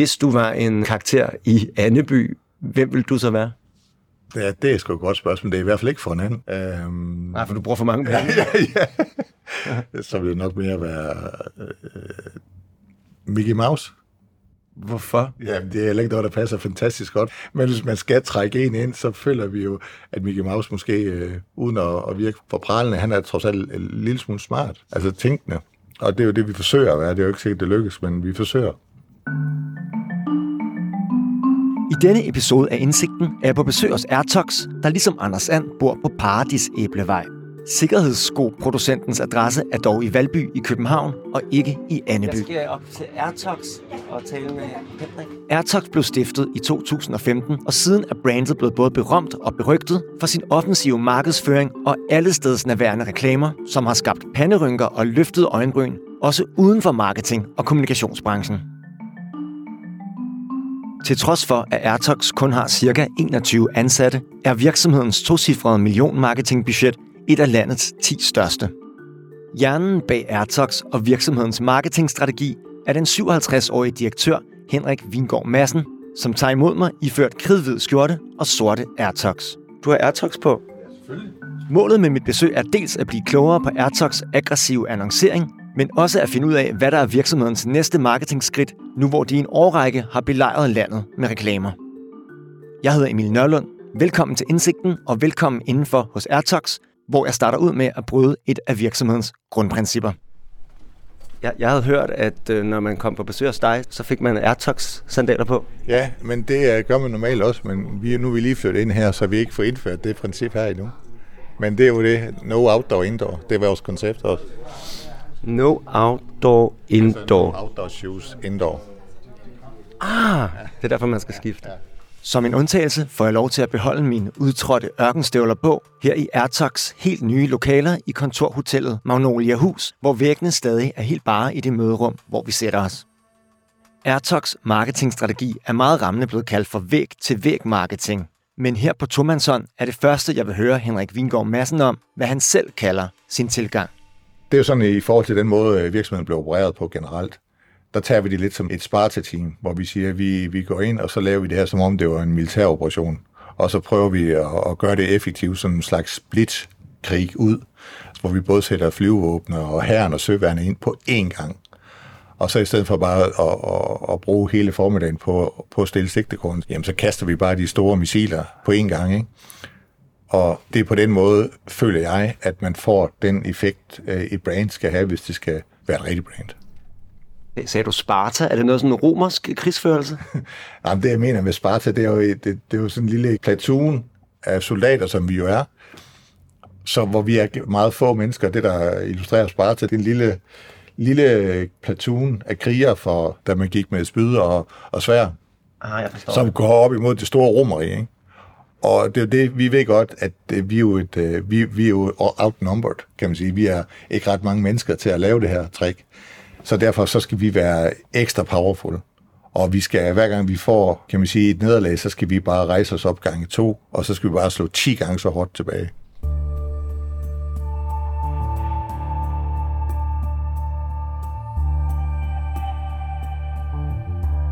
Hvis du var en karakter i Anneby, hvem vil du så være? Ja, det er sgu et godt spørgsmål. Det er i hvert fald ikke for en anden. Øhm, Nej, for du bruger for mange penge. ja, ja. Så vil det nok mere være øh, Mickey Mouse. Hvorfor? Ja, det er heller ikke noget, der passer fantastisk godt. Men hvis man skal trække en ind, så føler vi jo, at Mickey Mouse måske, øh, uden at, at virke for pralende, han er trods alt en lille smule smart. Altså tænkende. Og det er jo det, vi forsøger at være. Det er jo ikke sikkert, det lykkes, men vi forsøger. I denne episode af Indsigten er jeg på besøg hos Airtox, der ligesom Anders And bor på Paradis Æblevej. Sikkerhedsskoproducentens adresse er dog i Valby i København og ikke i Anneby. Jeg skal op til Airtox og tale med Henrik. Airtox blev stiftet i 2015, og siden er brandet blevet både berømt og berygtet for sin offensive markedsføring og allesteds nærværende reklamer, som har skabt panderynker og løftet øjenbryn, også uden for marketing- og kommunikationsbranchen. Til trods for, at Airtox kun har ca. 21 ansatte, er virksomhedens tocifrede millionmarketingbudget et af landets 10 største. Hjernen bag Airtox og virksomhedens marketingstrategi er den 57-årige direktør Henrik Vingård Madsen, som tager imod mig iført kridhvid skjorte og sorte Airtox. Du har Airtox på? Ja, selvfølgelig. Målet med mit besøg er dels at blive klogere på Airtox aggressive annoncering, men også at finde ud af, hvad der er virksomhedens næste marketingskridt, nu hvor de i en årrække har belejret landet med reklamer. Jeg hedder Emil Nørlund. Velkommen til Indsigten, og velkommen indenfor hos Airtox, hvor jeg starter ud med at bryde et af virksomhedens grundprincipper. Jeg, jeg havde hørt, at øh, når man kom på besøg hos dig, så fik man Airtox-sandaler på. Ja, men det gør man normalt også, men vi, nu er vi lige flyttet ind her, så vi ikke får indført det princip her endnu. Men det er jo det, no outdoor, indoor. Det er vores koncept også. No outdoor, indoor. Altså, no outdoor shoes, indoor. Ah, det er derfor, man skal skifte. Ja. Som en undtagelse får jeg lov til at beholde mine udtrådte ørkenstøvler på her i Airtox helt nye lokaler i kontorhotellet Magnolia Hus, hvor væggene stadig er helt bare i det møderum, hvor vi sætter os. Airtox marketingstrategi er meget rammende blevet kaldt for væg-til-væg marketing. Men her på Tomansson er det første, jeg vil høre Henrik Vingård Madsen om, hvad han selv kalder sin tilgang. Det er jo sådan i forhold til den måde, øh, virksomheden blev opereret på generelt. Der tager vi det lidt som et Sparta-team, hvor vi siger, at vi, vi går ind, og så laver vi det her, som om det var en militær operation. Og så prøver vi at, at gøre det effektivt, som en slags split-krig ud, hvor vi både sætter flyvåbne og herren og søværne ind på én gang. Og så i stedet for bare at, at, at bruge hele formiddagen på, på at stille sigtekorn, jamen så kaster vi bare de store missiler på én gang. Ikke? Og det er på den måde, føler jeg, at man får den effekt, øh, et brand skal have, hvis det skal være et rigtigt brand. Sagde du Sparta? Er det noget sådan en romersk krigsførelse? Nej, det jeg mener med Sparta, det er jo, det, det er jo sådan en lille platoon af soldater, som vi jo er. Så hvor vi er meget få mennesker, det der illustrerer Sparta, det er en lille, lille platoon af krigere, for, da man gik med spyd og, og svær. Ah, jeg. Som går op imod det store romeri, ikke? Og det er det, vi ved godt, at øh, vi er jo, et, øh, vi, vi er jo outnumbered, kan man sige. Vi er ikke ret mange mennesker til at lave det her trick. Så derfor så skal vi være ekstra powerful. Og vi skal, hver gang vi får, kan man sige, et nederlag, så skal vi bare rejse os op gange to, og så skal vi bare slå 10 gange så hårdt tilbage.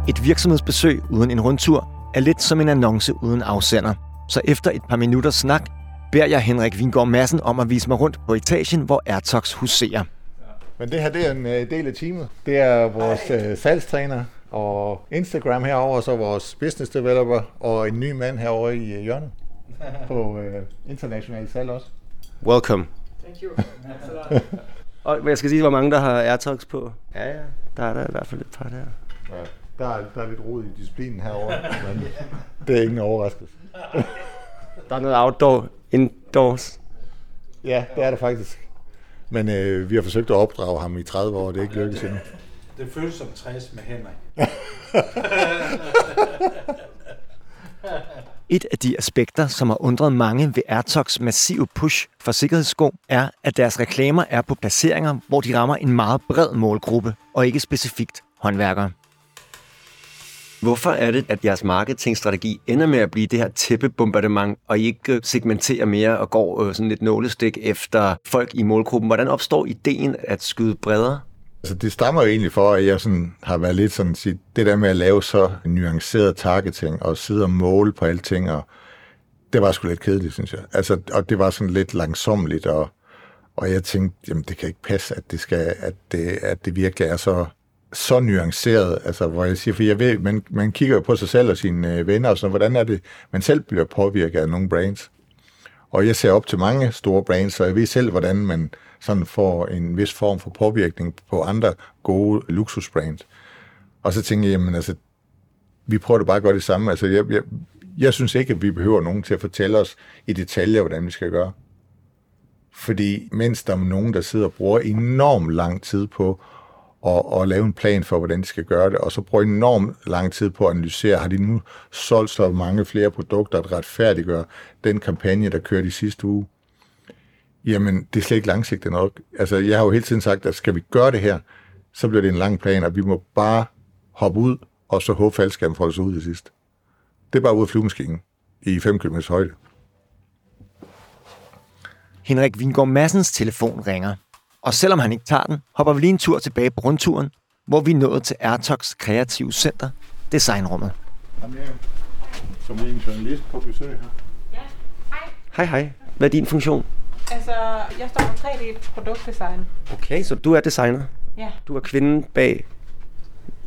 Et virksomhedsbesøg uden en rundtur er lidt som en annonce uden afsender – så efter et par minutters snak, beder jeg Henrik Vingård Madsen om at vise mig rundt på etagen, hvor Airtox huserer. Men det her det er en uh, del af teamet. Det er vores uh, salgstræner og Instagram herover, så vores business developer og en ny mand herover i uh, hjørnet på uh, international salg også. Welcome. Thank you. og jeg skal sige, hvor mange der har Airtox på. Ja, ja. Der er der i hvert fald et par der. Ja, der er, der er lidt rod i disciplinen herover, men det er ingen overraskelse. Der er noget outdoor, indoors. Ja, det er det faktisk. Men øh, vi har forsøgt at opdrage ham i 30 år, og det er ikke lykkedes endnu. Det føles som 60 med Henrik. Et af de aspekter, som har undret mange ved Airtox massive push for sikkerhedssko, er, at deres reklamer er på placeringer, hvor de rammer en meget bred målgruppe, og ikke specifikt håndværkere. Hvorfor er det, at jeres marketingstrategi ender med at blive det her tæppebombardement, og I ikke øh, segmenterer mere og går øh, sådan lidt nålestik efter folk i målgruppen? Hvordan opstår ideen at skyde bredere? Altså, det stammer jo egentlig for, at jeg sådan har været lidt sådan, sige, det der med at lave så nuanceret targeting og sidde og måle på alting, og det var sgu lidt kedeligt, synes jeg. Altså, og det var sådan lidt langsomligt, og, og jeg tænkte, jamen det kan ikke passe, at det, skal, at det, at det virkelig er så, så nuanceret, altså hvor jeg siger, for jeg ved, man, man kigger jo på sig selv og sine øh, venner, og sådan, hvordan er det, man selv bliver påvirket af nogle brands. Og jeg ser op til mange store brands, så jeg ved selv, hvordan man sådan får en vis form for påvirkning på andre gode luksusbrands. Og så tænker jeg, jamen altså, vi prøver det bare at gøre det samme. Altså, jeg, jeg, jeg synes ikke, at vi behøver nogen til at fortælle os i detaljer, hvordan vi skal gøre. Fordi mens der er nogen, der sidder og bruger enormt lang tid på og, og lave en plan for, hvordan de skal gøre det, og så bruge enormt lang tid på at analysere, har de nu solgt så mange flere produkter, at retfærdiggøre den kampagne, der kørte i sidste uge. Jamen, det er slet ikke langsigtet nok. Altså, jeg har jo hele tiden sagt, at skal vi gøre det her, så bliver det en lang plan, og vi må bare hoppe ud, og så håbe faldskærmen får os ud til sidste. Det er bare ud af flyvemaskinen i 5 km højde. Henrik Vingård Massens telefon ringer. Og selvom han ikke tager den, hopper vi lige en tur tilbage på rundturen, hvor vi er nået til Airtox Kreative Center, designrummet. Jamen, jeg som en journalist på besøg her. Ja, hej. Hej hej. Hvad er din funktion? Altså, jeg står for 3D produktdesign. Okay, så du er designer. Ja. Du er kvinden bag.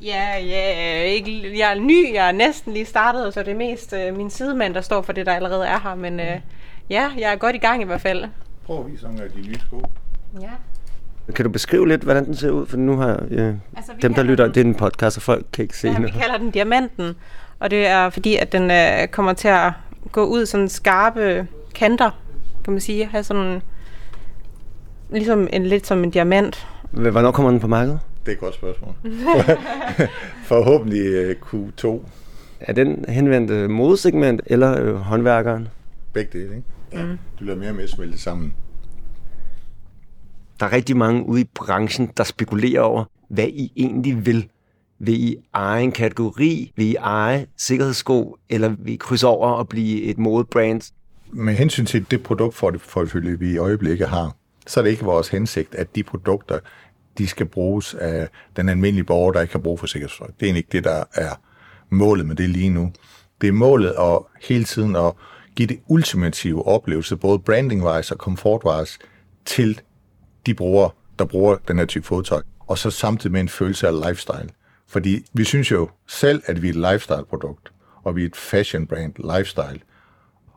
Ja, ja, ikke, jeg er ny, jeg er næsten lige startet, så det er mest øh, min sidemand, der står for det, der allerede er her. Men øh, ja, jeg er godt i gang i hvert fald. Prøv at vise nogle af de nye sko. Ja. Kan du beskrive lidt, hvordan den ser ud? For nu har øh, Altså, vi dem, der lytter, den- det er en podcast, og folk kan ikke se Ja, vi noget. kalder den diamanten, og det er fordi, at den øh, kommer til at gå ud sådan skarpe kanter, kan man sige. Have sådan ligesom en lidt som en diamant. Hvornår kommer den på markedet? Det er et godt spørgsmål. Forhåbentlig øh, Q2. Er den henvendt øh, modesegment eller øh, håndværkeren? Begge dele, ikke? Ja. Mm. Du lader mere og mere smelte sammen. Der er rigtig mange ude i branchen, der spekulerer over, hvad I egentlig vil. Vil I eje en kategori? Vil I eje sikkerhedssko? Eller vil I krydse over og blive et modebrand? Med hensyn til det produktportefølje, vi i øjeblikket har, så er det ikke vores hensigt, at de produkter, de skal bruges af den almindelige borger, der ikke har brug for sikkerhedstøj. Det er egentlig ikke det, der er målet med det lige nu. Det er målet at hele tiden at give det ultimative oplevelse, både branding-wise og comfort-wise, til de brugere, der bruger den her type fodtøj. Og så samtidig med en følelse af lifestyle. Fordi vi synes jo selv, at vi er et lifestyle-produkt, og vi er et fashion-brand, lifestyle.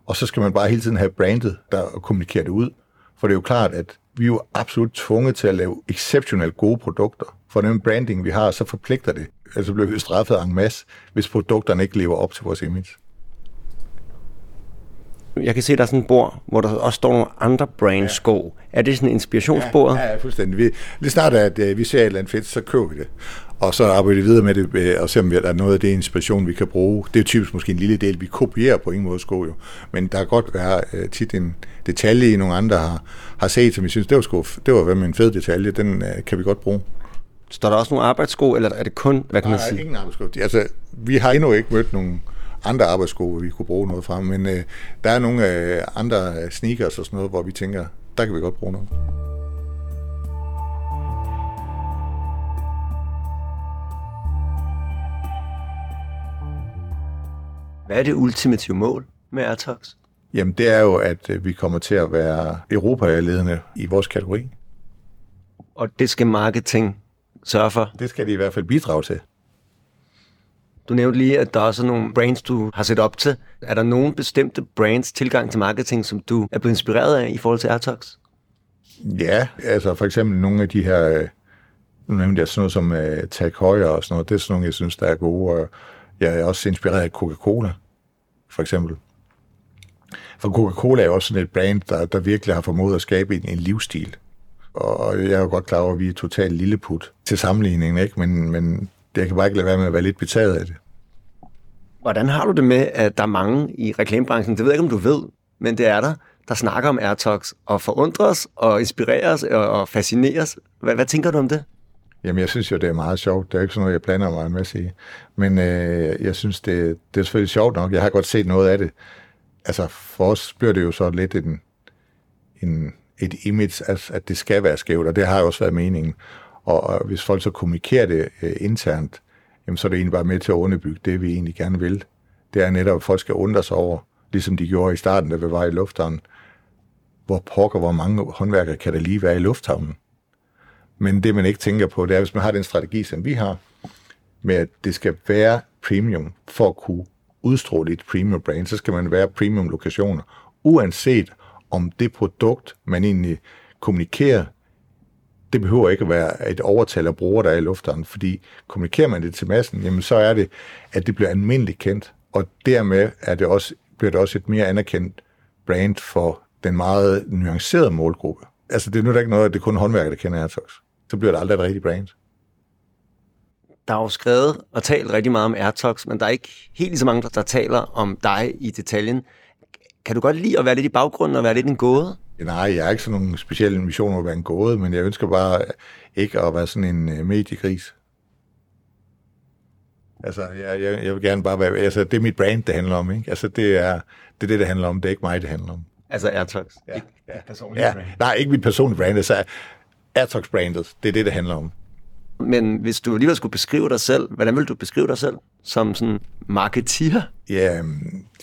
Og så skal man bare hele tiden have brandet, der kommunikerer det ud. For det er jo klart, at vi er jo absolut tvunget til at lave exceptionelt gode produkter. For den branding, vi har, så forpligter det. Altså bliver vi straffet en masse, hvis produkterne ikke lever op til vores image. Jeg kan se, der er sådan et bord, hvor der også står nogle andre brandsko. Ja. Er det sådan inspirationsbordet? Ja, ja, fuldstændig. Vi, lige snart, at uh, vi ser et eller andet fedt, så køber vi det. Og så arbejder vi videre med det, øh, og ser om der er noget af det inspiration, vi kan bruge. Det er typisk måske en lille del, vi kopierer på ingen måde sko jo. Men der kan godt være uh, tit en detalje, i nogle andre har, har set, som vi synes, det var, sgu, det var med en fed detalje, den uh, kan vi godt bruge. Står der også nogle arbejdssko, eller er det kun, hvad kan man Nej, sige? ingen arbejdssko. Altså, vi har endnu ikke mødt nogle andre arbejdssko, hvor vi kunne bruge noget fra, men øh, der er nogle øh, andre sneakers og sådan noget, hvor vi tænker, der kan vi godt bruge noget. Hvad er det ultimative mål med Airtox? Jamen, det er jo, at øh, vi kommer til at være Europa-ledende i vores kategori. Og det skal marketing sørge for. Det skal de i hvert fald bidrage til. Du nævnte lige, at der også er nogle brands, du har set op til. Er der nogle bestemte brands tilgang til marketing, som du er blevet inspireret af i forhold til Airtox? Ja, altså for eksempel nogle af de her, øh, nu nævnte jeg sådan noget som uh, Tag Heuer og sådan noget, det er sådan nogle, jeg synes, der er gode. Og jeg er også inspireret af Coca-Cola, for eksempel. For Coca-Cola er jo også sådan et brand, der, der virkelig har formået at skabe en, en livsstil. Og jeg er jo godt klar over, at vi er totalt lilleput til sammenligningen, ikke? Men, men jeg kan bare ikke lade være med at være lidt betaget af det. Hvordan har du det med, at der er mange i reklamebranchen, det ved jeg ikke, om du ved, men det er der, der snakker om Airtox og forundres og inspireres og, fascineres. Hvad, hvad tænker du om det? Jamen, jeg synes jo, det er meget sjovt. Det er ikke sådan noget, jeg planer mig en masse i. Men øh, jeg synes, det, det er selvfølgelig sjovt nok. Jeg har godt set noget af det. Altså, for os bliver det jo så lidt en, en, et image, at, at det skal være skævt, og det har jo også været meningen. Og, hvis folk så kommunikerer det øh, internt, jamen, så er det egentlig bare med til at underbygge det, vi egentlig gerne vil. Det er netop, at folk skal undre sig over, ligesom de gjorde i starten, da vi var i lufthavnen, hvor pokker, hvor mange håndværkere kan der lige være i lufthavnen. Men det, man ikke tænker på, det er, hvis man har den strategi, som vi har, med at det skal være premium for at kunne udstråle et premium brand, så skal man være premium lokationer, uanset om det produkt, man egentlig kommunikerer, det behøver ikke at være et overtal af brugere, der er i lufthavnen, fordi kommunikerer man det til massen, jamen så er det, at det bliver almindeligt kendt, og dermed er det også, bliver det også et mere anerkendt brand for den meget nuancerede målgruppe. Altså det er nu da ikke noget, at det er kun håndværker, der kender Airtox. Så bliver det aldrig et rigtigt brand. Der er jo skrevet og talt rigtig meget om Airtox, men der er ikke helt lige så mange, der taler om dig i detaljen. Kan du godt lide at være lidt i baggrunden og være lidt en gåde? Nej, jeg er ikke sådan nogen speciel mission om at være en gåde, men jeg ønsker bare ikke at være sådan en uh, mediegris. Altså, jeg, jeg, jeg vil gerne bare være... Altså, det er mit brand, det handler om, ikke? Altså, det er, det er det, det handler om. Det er ikke mig, det handler om. Altså Airtox? Ja, ikke ja. personligt ja. brand. Nej, ikke mit personlige brand. Altså, Airtox-brandet, det er det, det handler om. Men hvis du alligevel skulle beskrive dig selv, hvordan vil du beskrive dig selv som sådan marketeer? Ja,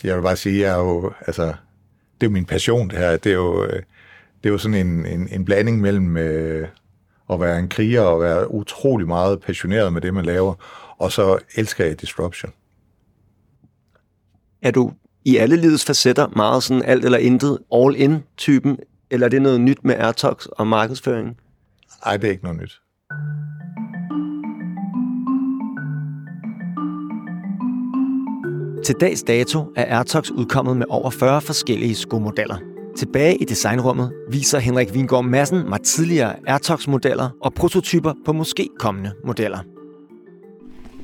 jeg vil bare sige, jeg er jo, altså, det er jo min passion, det her. Det er jo, øh, det er jo sådan en, en, en blanding mellem øh, at være en kriger og være utrolig meget passioneret med det, man laver, og så elsker jeg disruption. Er du i alle livets facetter meget sådan alt eller intet, all-in-typen, eller er det noget nyt med Airtox og markedsføring? Ej, det er ikke noget nyt. Til dags dato er Airtox udkommet med over 40 forskellige skomodeller. Tilbage i designrummet viser Henrik Vingård Madsen mig tidligere Airtox-modeller og prototyper på måske kommende modeller.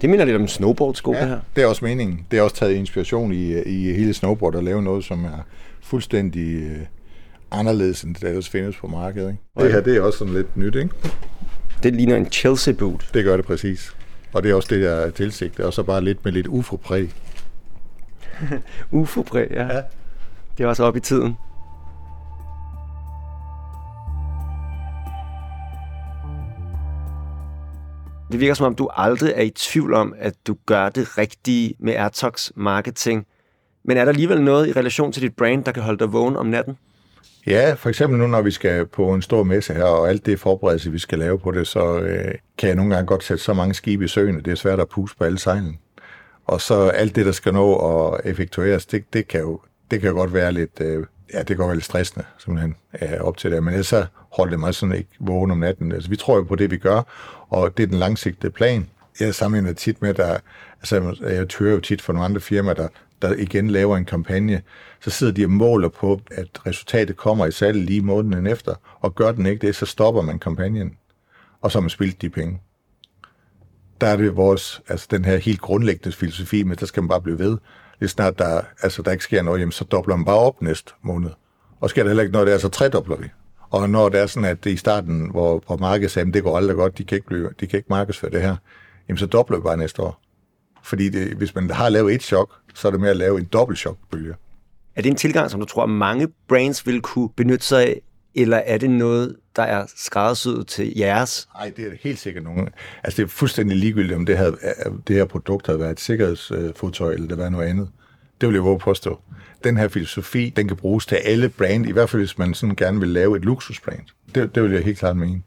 Det minder lidt om snowboardsko, ja. det her. det er også meningen. Det er også taget inspiration i, i hele snowboard at lave noget, som er fuldstændig øh, anderledes, end det der ellers findes på markedet. Ikke? Det her, det er også sådan lidt nyt, ikke? Det ligner en Chelsea boot. Det gør det præcis. Og det er også det, der er tilsigtet. Og så bare lidt med lidt ufo-præg. Ufo-præg, ja. ja. Det er også op i tiden. Det virker som om, du aldrig er i tvivl om, at du gør det rigtige med Airtox marketing. Men er der alligevel noget i relation til dit brand, der kan holde dig vågen om natten? Ja, for eksempel nu, når vi skal på en stor messe her, og alt det forberedelse, vi skal lave på det, så øh, kan jeg nogle gange godt sætte så mange skibe i søen, at det er svært at puste på alle sejlen. Og så alt det, der skal nå at effektueres, det, det, kan, jo, det kan jo godt være lidt, øh, ja, det kan godt være lidt stressende, simpelthen, øh, op til det. Men ellers så holder det mig sådan ikke vågen om natten. Altså, vi tror jo på det, vi gør, og det er den langsigtede plan. Jeg sammenligner tit med, der, altså, jeg hører jo tit for nogle andre firmaer, der, der igen laver en kampagne, så sidder de og måler på, at resultatet kommer i salg lige måneden efter, og gør den ikke det, så stopper man kampagnen, og så har man spildt de penge. Der er det vores, altså den her helt grundlæggende filosofi, men der skal man bare blive ved. Lige snart der, altså der ikke sker noget, jamen, så dobler man bare op næste måned. Og sker der heller ikke noget, der så tredobler vi. Og når det er sådan, at det i starten, hvor på markedet sagde, det går aldrig godt, de kan ikke, blive, de kan ikke markedsføre det her, jamen så dobler vi bare næste år. Fordi det, hvis man har lavet et chok, så er det med at lave en dobbelt chokbølge. Er det en tilgang, som du tror, mange brands vil kunne benytte sig af, eller er det noget, der er skræddersyet til jeres? Nej, det er helt sikkert nogen. Altså, det er fuldstændig ligegyldigt, om det, havde, det her produkt havde været et sikkerhedsfodtøj, eller det var noget andet. Det vil jeg våge påstå. Den her filosofi, den kan bruges til alle brand, i hvert fald hvis man sådan gerne vil lave et luksusbrand. Det, det vil jeg helt klart mene.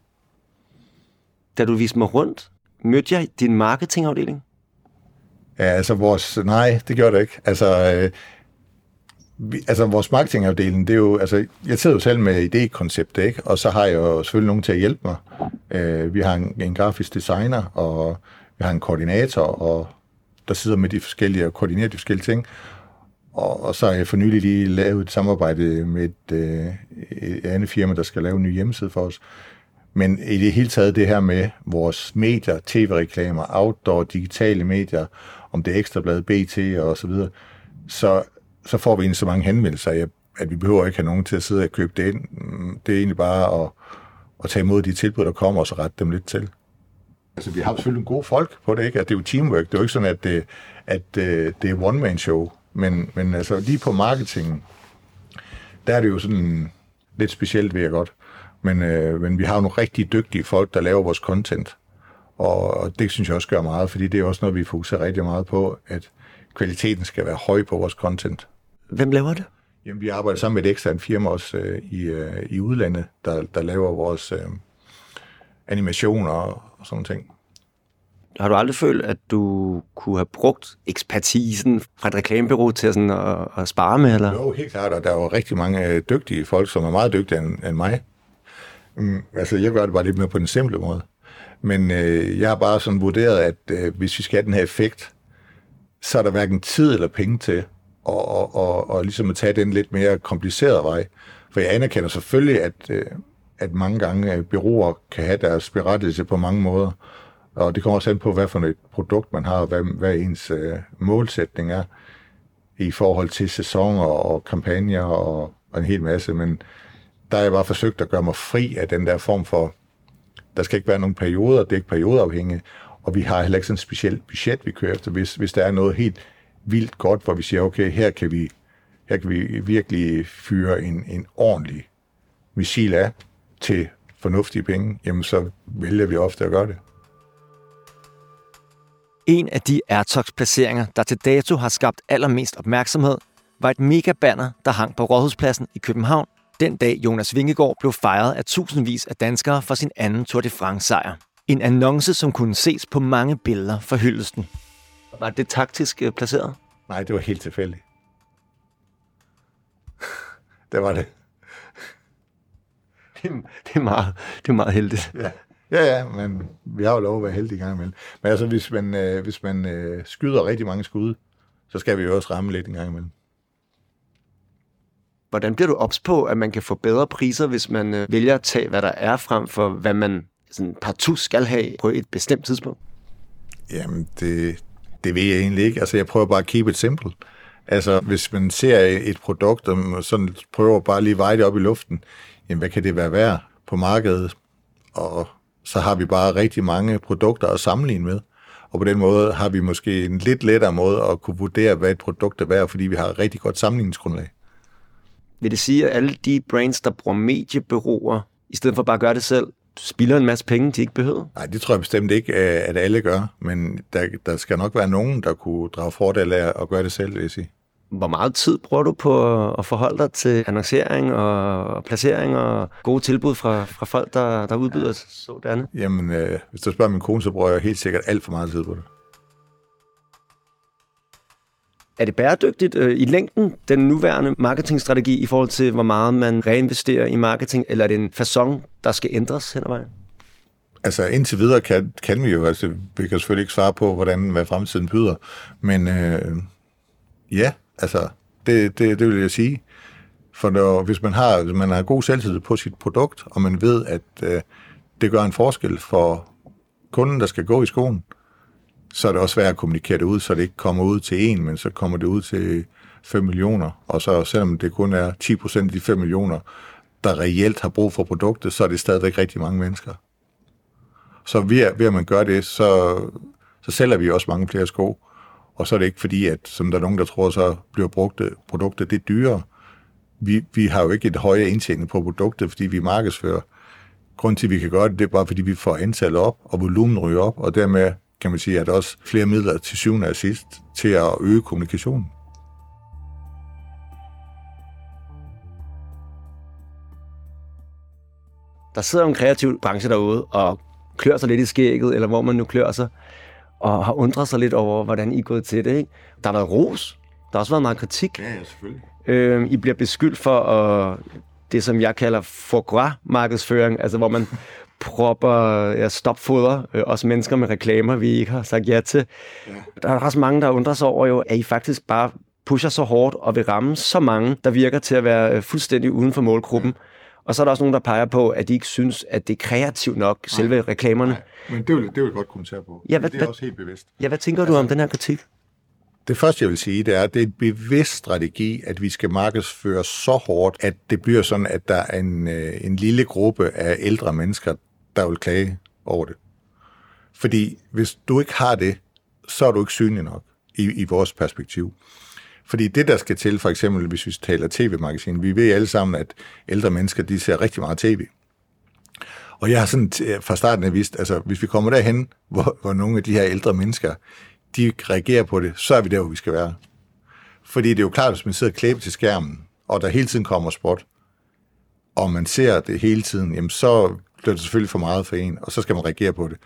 Da du viste mig rundt, mødte jeg din marketingafdeling? Ja, altså vores... Nej, det gjorde det ikke. Altså, øh, vi, altså vores marketingafdeling, det er jo, altså, jeg sidder jo selv med idékonceptet, ikke? Og så har jeg jo selvfølgelig nogen til at hjælpe mig. Øh, vi har en, en grafisk designer, og vi har en koordinator, og der sidder med de forskellige, og koordinerer de forskellige ting. Og, og så har jeg for nylig lige lavet et samarbejde med et, øh, et andet firma, der skal lave en ny hjemmeside for os. Men i det hele taget det her med vores medier, tv-reklamer, outdoor, digitale medier, om det er Ekstrablad, BT og så videre, så, så får vi egentlig så mange henvendelser, at vi behøver ikke have nogen til at sidde og købe det ind. Mm, det er egentlig bare at, at tage imod de tilbud, der kommer, og så rette dem lidt til. Altså, vi har selvfølgelig gode folk på det, ikke? At det er jo teamwork. Det er jo ikke sådan, at det, at øh, det er one-man-show. Men, men altså, lige på marketingen, der er det jo sådan lidt specielt, ved jeg godt. Men, øh, men vi har jo nogle rigtig dygtige folk, der laver vores content. Og, og det synes jeg også gør meget, fordi det er også noget, vi fokuserer rigtig meget på, at kvaliteten skal være høj på vores content. Hvem laver det? Jamen, vi arbejder sammen med et eksternt firma også øh, i, øh, i udlandet, der, der laver vores øh, animationer og, og sådan ting. Har du aldrig følt, at du kunne have brugt ekspertisen fra et reklamebureau til sådan at, at spare med? Eller? Jo, helt klart, og der er jo rigtig mange øh, dygtige folk, som er meget dygtige end, end mig. Mm, altså, jeg gør det bare lidt mere på den simple måde. Men øh, jeg har bare sådan vurderet, at øh, hvis vi skal have den her effekt, så er der hverken tid eller penge til og, og, og, og ligesom at tage den lidt mere komplicerede vej. For jeg anerkender selvfølgelig, at, øh, at mange gange øh, byråer kan have deres berettigelse på mange måder. Og det kommer også an på, hvad for et produkt man har, og hvad, hvad ens øh, målsætning er i forhold til sæsoner og kampagner og, og en hel masse. Men der har jeg bare forsøgt at gøre mig fri af den der form for, der skal ikke være nogen perioder, det er ikke periodeafhængigt, og vi har heller ikke sådan et specielt budget, vi kører efter. Hvis, hvis der er noget helt vildt godt, hvor vi siger, okay, her kan vi, her kan vi virkelig fyre en, en ordentlig missil af til fornuftige penge, jamen så vælger vi ofte at gøre det. En af de Airtox-placeringer, der til dato har skabt allermest opmærksomhed, var et megabanner, der hang på Rådhuspladsen i København, den dag Jonas Vingegaard blev fejret af tusindvis af danskere for sin anden Tour de France-sejr. En annonce, som kunne ses på mange billeder for hyldesten. Var det taktisk øh, placeret? Nej, det var helt tilfældigt. det var det. Det, det, er meget, det er meget heldigt. Ja. Ja, ja, men vi har jo lov at være heldige gang imellem. Men altså, hvis man, øh, hvis man øh, skyder rigtig mange skud, så skal vi jo også ramme lidt en gang imellem. Hvordan bliver du ops på, at man kan få bedre priser, hvis man øh, vælger at tage, hvad der er, frem for hvad man sådan, partout skal have på et bestemt tidspunkt? Jamen, det, det ved jeg egentlig ikke. Altså, jeg prøver bare at keep it simple. Altså, hvis man ser et produkt, og sådan prøver bare lige at veje det op i luften, jamen, hvad kan det være værd på markedet? Og så har vi bare rigtig mange produkter at sammenligne med. Og på den måde har vi måske en lidt lettere måde at kunne vurdere, hvad et produkt er værd, fordi vi har et rigtig godt sammenligningsgrundlag. Vil det sige, at alle de brands, der bruger mediebureauer, i stedet for bare at gøre det selv, spilder en masse penge, de ikke behøver? Nej, det tror jeg bestemt ikke, at alle gør, men der, der skal nok være nogen, der kunne drage fordel af at gøre det selv, vil jeg sige. Hvor meget tid bruger du på at forholde dig til annoncering og placering og gode tilbud fra, fra folk, der, der udbyder ja. sådan? Jamen, øh, hvis du spørger min kone, så bruger jeg helt sikkert alt for meget tid på det. Er det bæredygtigt øh, i længden, den nuværende marketingstrategi, i forhold til, hvor meget man reinvesterer i marketing, eller er det en façon, der skal ændres hen ad vejen? Altså indtil videre kan, kan vi jo, altså vi kan selvfølgelig ikke svare på, hvordan hvad fremtiden byder, men øh, ja, altså det, det, det vil jeg sige. For når, hvis man har, hvis man har god selvtid på sit produkt, og man ved, at øh, det gør en forskel for kunden, der skal gå i skoen, så er det også værd at kommunikere det ud, så det ikke kommer ud til en, men så kommer det ud til 5 millioner. Og så selvom det kun er 10 procent af de 5 millioner, der reelt har brug for produktet, så er det stadigvæk rigtig mange mennesker. Så ved, ved at man gør det, så, så sælger vi også mange flere sko. Og så er det ikke fordi, at som der er nogen, der tror, så bliver brugte, produktet det dyrere. Vi, vi har jo ikke et højere indtjening på produktet, fordi vi markedsfører. Grunden til, at vi kan gøre det, det er bare, fordi vi får antallet op, og volumen ryger op, og dermed kan man sige, at også flere midler til syvende og sidst til at øge kommunikationen. Der sidder en kreativ branche derude og klør sig lidt i skægget, eller hvor man nu klør sig, og har undret sig lidt over, hvordan I er gået til det. Ikke? Der har været ros, der har også været meget kritik. Ja, ja selvfølgelig. Øh, I bliver beskyldt for at, det, som jeg kalder foie markedsføring, altså hvor man propper ja, stopfoder, øh, også mennesker med reklamer, vi ikke har sagt ja til. Ja. Der er også mange, der undrer sig over, jo, at I faktisk bare pusher så hårdt og vil ramme så mange, der virker til at være øh, fuldstændig uden for målgruppen. Ja. Og så er der også nogen, der peger på, at de ikke synes, at det er kreativt nok, nej, selve reklamerne. Nej, men det vil, det vil jeg godt kommentere på. Ja, hvad, det er også helt bevidst. Ja, hvad tænker altså, du om den her kritik? Det første, jeg vil sige, det er, at det er en bevidst strategi, at vi skal markedsføre så hårdt, at det bliver sådan, at der er en, øh, en lille gruppe af ældre mennesker, der vil klage over det. Fordi hvis du ikke har det, så er du ikke synlig nok i, i vores perspektiv. Fordi det, der skal til, for eksempel hvis vi taler tv-magasin, vi ved alle sammen, at ældre mennesker, de ser rigtig meget tv. Og jeg har sådan fra starten af vidst, altså hvis vi kommer derhen, hvor, hvor nogle af de her ældre mennesker, de reagerer på det, så er vi der, hvor vi skal være. Fordi det er jo klart, hvis man sidder klæbet til skærmen, og der hele tiden kommer spot, og man ser det hele tiden, jamen så bliver det selvfølgelig for meget for en, og så skal man reagere på det.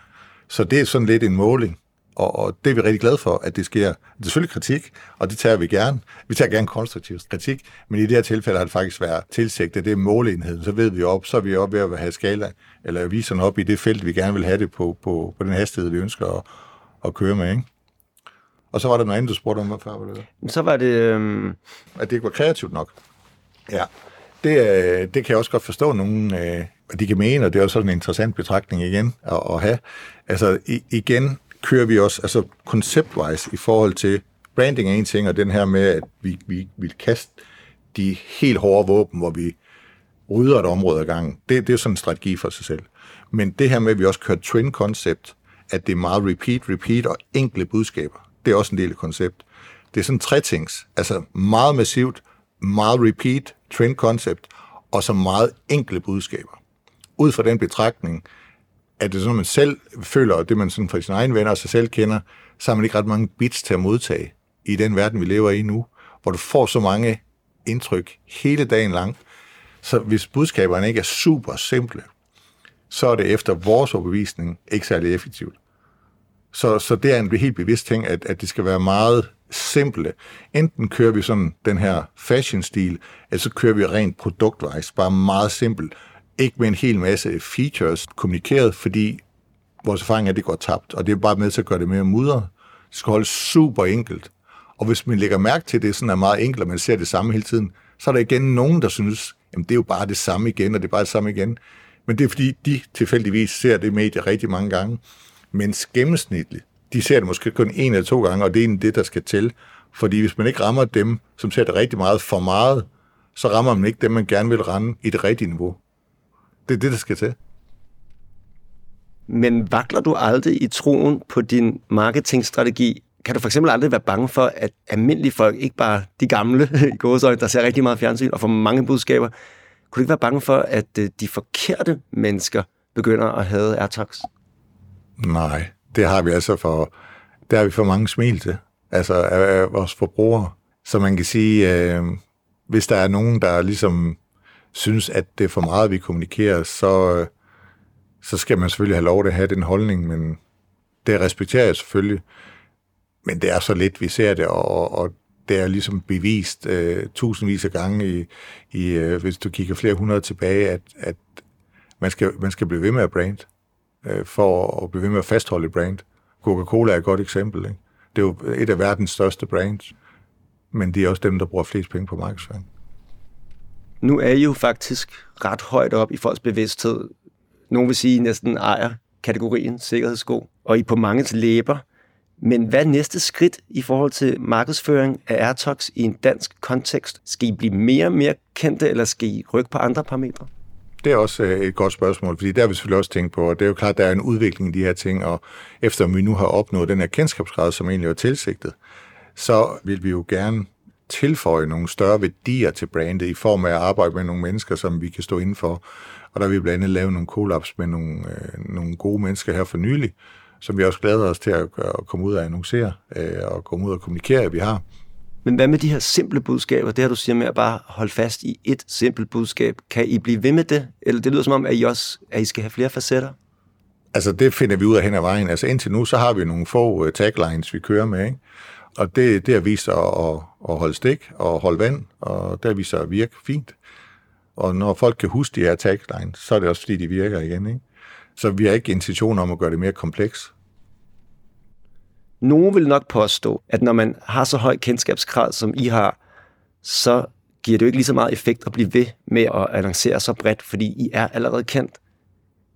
Så det er sådan lidt en måling, og, og det er vi rigtig glade for, at det sker. Det er selvfølgelig kritik, og det tager vi gerne. Vi tager gerne konstruktiv kritik, men i det her tilfælde har det faktisk været tilsigtet, det er måleenheden. Så ved vi op, så er vi op ved at have skala, eller viserne op i det felt, vi gerne vil have det på, på, på den hastighed, vi ønsker at, at køre med. Ikke? Og så var der noget andet, du spurgte om, hvad før var det? Så var det... Øhm... At det ikke var kreativt nok. Ja, det, øh, det kan jeg også godt forstå, nogen, øh, de kan mene, og det er også sådan en interessant betragtning igen at, at have. Altså i, igen kører vi også altså konceptwise i forhold til branding er en ting, og den her med, at vi, vi vil kaste de helt hårde våben, hvor vi rydder et område ad gangen. Det, det er sådan en strategi for sig selv. Men det her med, at vi også kører trend concept, at det er meget repeat, repeat og enkle budskaber, det er også en del af koncept. Det er sådan tre tings. Altså meget massivt, meget repeat, trend concept, og så meget enkle budskaber. Ud fra den betragtning, at det er sådan, man selv føler, og det man sådan fra sine egne venner og sig selv kender, så har man ikke ret mange bits til at modtage i den verden, vi lever i nu, hvor du får så mange indtryk hele dagen lang. Så hvis budskaberne ikke er super simple, så er det efter vores overbevisning ikke særlig effektivt. Så, så det er en helt bevidst ting, at, at det skal være meget simple. Enten kører vi sådan den her fashion-stil, eller så kører vi rent produktvejs, bare meget simpelt. Ikke med en hel masse features kommunikeret, fordi vores erfaring er, at det går tabt, og det er bare med til at gøre det mere mudret. Det skal holdes super enkelt. Og hvis man lægger mærke til, at det sådan er meget enkelt, og man ser det samme hele tiden, så er der igen nogen, der synes, at det er jo bare det samme igen, og det er bare det samme igen. Men det er fordi, de tilfældigvis ser det medie rigtig mange gange. Men gennemsnitligt, de ser det måske kun en eller to gange, og det er det, der skal til. Fordi hvis man ikke rammer dem, som ser det rigtig meget for meget, så rammer man ikke dem, man gerne vil ramme i det rigtige niveau. Det er det, der skal til. Men vakler du aldrig i troen på din marketingstrategi? Kan du for eksempel aldrig være bange for, at almindelige folk, ikke bare de gamle i gåsøjne, der ser rigtig meget fjernsyn og får mange budskaber, kunne du ikke være bange for, at øh, de forkerte mennesker begynder at have AirTags? Nej, det har vi altså for, der har vi for mange smil til, altså af, af vores forbrugere. Så man kan sige, øh, hvis der er nogen, der ligesom synes, at det er for meget, vi kommunikerer, så, så skal man selvfølgelig have lov til at have den holdning, men det respekterer jeg selvfølgelig. Men det er så lidt, vi ser det, og, og det er ligesom bevist øh, tusindvis af gange, i, i, øh, hvis du kigger flere hundrede tilbage, at, at man, skal, man skal blive ved med at brand, øh, for at blive ved med at fastholde brand. Coca-Cola er et godt eksempel. Ikke? Det er jo et af verdens største brands, men det er også dem, der bruger flest penge på markedsføring. Nu er I jo faktisk ret højt op i folks bevidsthed. Nogle vil sige, at I næsten ejer kategorien sikkerhedssko, og I er på mangens læber. Men hvad er næste skridt i forhold til markedsføring af Airtox i en dansk kontekst? Skal I blive mere og mere kendte, eller skal I rykke på andre parametre? Det er også øh, et godt spørgsmål, fordi der har vi selvfølgelig også tænkt på, og det er jo klart, at der er en udvikling i de her ting, og efter vi nu har opnået den her kendskabsgrad, som egentlig var tilsigtet, så vil vi jo gerne tilføje nogle større værdier til brandet i form af at arbejde med nogle mennesker, som vi kan stå indenfor. Og der vil vi blandt andet lave nogle collabs med nogle, øh, nogle gode mennesker her for nylig, som vi også glæder os til at, at komme ud at annoncere øh, og komme ud og kommunikere, at vi har. Men hvad med de her simple budskaber? Det her, du siger med at bare holde fast i et simpelt budskab. Kan I blive ved med det? Eller det lyder som om, at I også at I skal have flere facetter? Altså, det finder vi ud af hen ad vejen. Altså, indtil nu, så har vi nogle få uh, taglines, vi kører med, ikke? Og det, det har vist sig at, at holde stik og holde vand, og vist sig at virke fint. Og når folk kan huske de her taglines, så er det også, fordi de virker igen, ikke? Så vi har ikke intention om at gøre det mere kompleks. Nogen vil nok påstå, at når man har så høj kendskabsgrad, som I har, så giver det jo ikke lige så meget effekt at blive ved med at annoncere så bredt, fordi I er allerede kendt.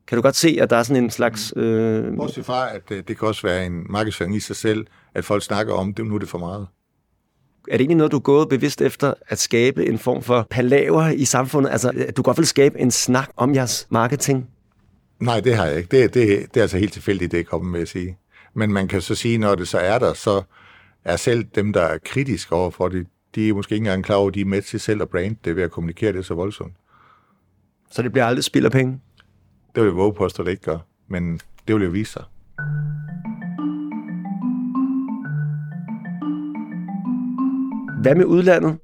Kan du godt se, at der er sådan en slags... Øh... Bortset fra, at det, det kan også være en markedsføring i sig selv, at folk snakker om, det nu er det for meget. Er det egentlig noget, du er gået bevidst efter at skabe en form for palaver i samfundet? Altså, du godt vil skabe en snak om jeres marketing? Nej, det har jeg ikke. Det, det, det er altså helt tilfældigt, det er kommet med at sige. Men man kan så sige, når det så er der, så er selv dem, der er kritiske over for det, de er måske ikke engang klar over, at de er med til selv at brande det ved at kommunikere det så voldsomt. Så det bliver aldrig spild af penge? Det vil jeg våge på, at det ikke gør. Men det vil jo vise sig. Hvad med udlandet?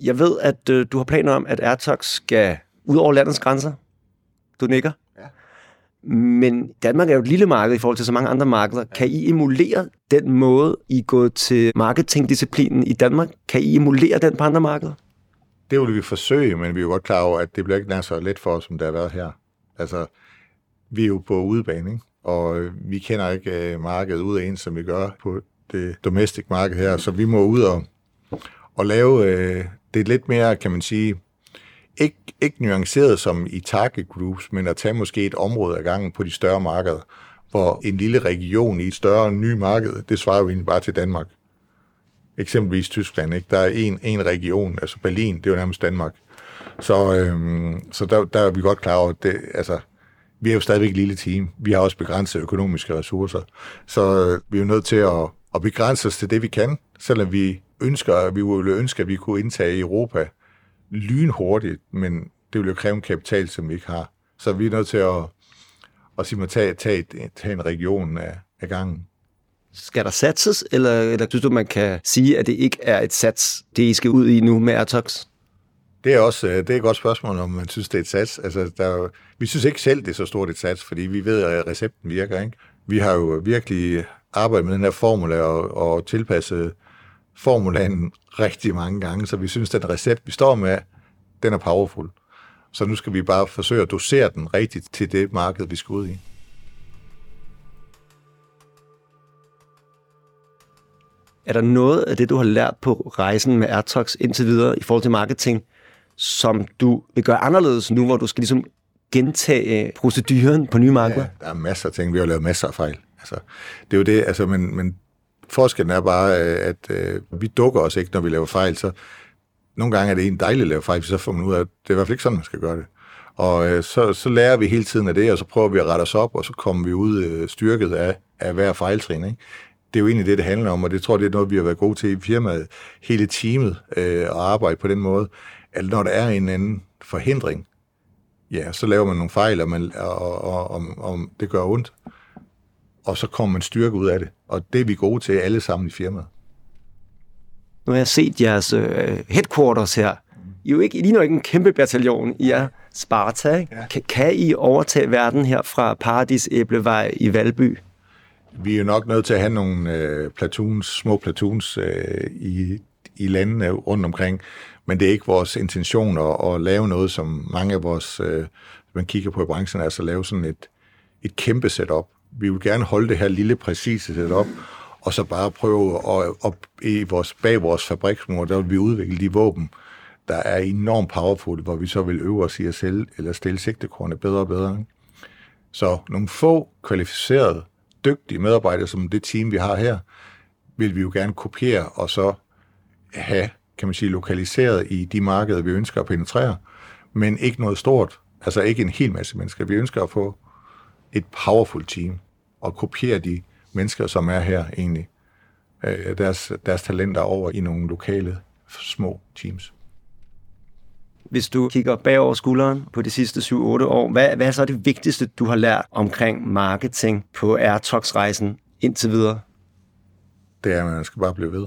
Jeg ved, at øh, du har planer om, at Airtox skal ud over landets grænser. Du nikker? Ja. Men Danmark er jo et lille marked i forhold til så mange andre markeder. Kan I emulere den måde, I er gået til marketingdisciplinen i Danmark? Kan I emulere den på andre markeder? Det vil vi forsøge, men vi er jo godt klar over, at det bliver ikke nær så let for os, som det har været her. Altså, vi er jo på udebane, ikke? og øh, vi kender ikke øh, markedet ud af en, som vi gør på det domestic marked her, så vi må ud og, og lave øh, det lidt mere, kan man sige, ikke, ikke nuanceret som i target groups, men at tage måske et område ad gangen på de større markeder, hvor en lille region i et større ny marked, det svarer jo egentlig bare til Danmark. Eksempelvis Tyskland, ikke? der er en, en region, altså Berlin, det er jo nærmest Danmark. Så, øhm, så der, der er vi godt klar over, at det, altså, vi er jo stadigvæk et lille team. Vi har også begrænsede økonomiske ressourcer. Så øh, vi er jo nødt til at, at begrænse os til det, vi kan, selvom vi ønsker, vi ville ønske, at vi kunne indtage Europa lynhurtigt, men det vil jo kræve en kapital, som vi ikke har. Så vi er nødt til at, at sige, at tage, tage, tage en region af, af gangen. Skal der satses, eller, eller synes du, man kan sige, at det ikke er et sats, det I skal ud i nu med Airtox? Det er også det er et godt spørgsmål, om man synes, det er et sats. Altså, der er vi synes ikke selv, det er så stort et sats, fordi vi ved, at recepten virker. Ikke? Vi har jo virkelig arbejdet med den her formula og, og tilpasset formulaen rigtig mange gange, så vi synes, den recept, vi står med, den er powerful. Så nu skal vi bare forsøge at dosere den rigtigt til det marked, vi skal ud i. Er der noget af det, du har lært på rejsen med Airtox indtil videre i forhold til marketing, som du vil gøre anderledes nu, hvor du skal ligesom gentage proceduren på nye markeder? Ja, der er masser af ting. Vi har lavet masser af fejl. Altså, det er jo det, altså, men, men forskellen er bare, øh, at øh, vi dukker os ikke, når vi laver fejl. Så nogle gange er det en dejlig at lave fejl, så får man ud af, at det er i hvert fald ikke sådan, man skal gøre det. Og øh, så, så lærer vi hele tiden af det, og så prøver vi at rette os op, og så kommer vi ud øh, styrket af, af hver fejltrin. Ikke? Det er jo egentlig det, det handler om, og det tror jeg, det er noget, vi har været gode til i firmaet, hele teamet, øh, at arbejde på den måde, at når der er en anden forhindring, ja, så laver man nogle fejl, og, man, og, og, og, og det gør ondt, og så kommer man styrke ud af det. Og det er vi gode til alle sammen i firmaet. Nu har jeg set jeres øh, headquarters her. I er jo ikke, I ligner ikke en kæmpe bataljon. I er Sparta? Ja. Kan, kan I overtage verden her fra Paradis Æblevej i Valby? Vi er jo nok nødt til at have nogle øh, platoons, små platoons øh, i, i landene rundt omkring, men det er ikke vores intention at, at lave noget, som mange af vores, øh, man kigger på i branchen, altså lave sådan et, et kæmpe setup. Vi vil gerne holde det her lille, præcise setup, og så bare prøve at, op i vores, bag vores fabriksmur, der vil vi udvikle de våben, der er enormt powerful, hvor vi så vil øve os i at sælge, eller stille sigtekornene bedre og bedre. Så nogle få kvalificerede, dygtige medarbejdere, som det team, vi har her, vil vi jo gerne kopiere, og så have, kan man sige, lokaliseret i de markeder, vi ønsker at penetrere, men ikke noget stort, altså ikke en hel masse mennesker. Vi ønsker at få et powerful team, og kopiere de mennesker, som er her egentlig, øh, deres, deres talenter over i nogle lokale små teams. Hvis du kigger bagover skulderen på de sidste 7-8 år, hvad, hvad er så det vigtigste, du har lært omkring marketing på Airtox-rejsen indtil videre? Det er, at man skal bare blive ved.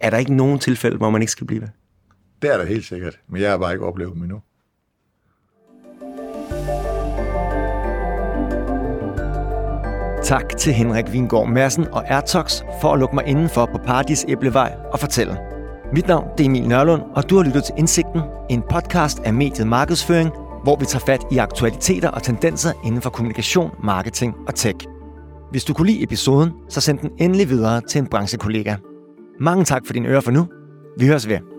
Er der ikke nogen tilfælde, hvor man ikke skal blive ved? Det er der helt sikkert, men jeg har bare ikke oplevet dem endnu. Tak til Henrik Vingård Madsen og Ertox for at lukke mig indenfor på Paradis Æblevej og fortælle. Mit navn det er Emil Nørlund, og du har lyttet til Indsigten, en podcast af mediet Markedsføring, hvor vi tager fat i aktualiteter og tendenser inden for kommunikation, marketing og tech. Hvis du kunne lide episoden, så send den endelig videre til en branchekollega. Mange tak for din øre for nu. Vi høres ved.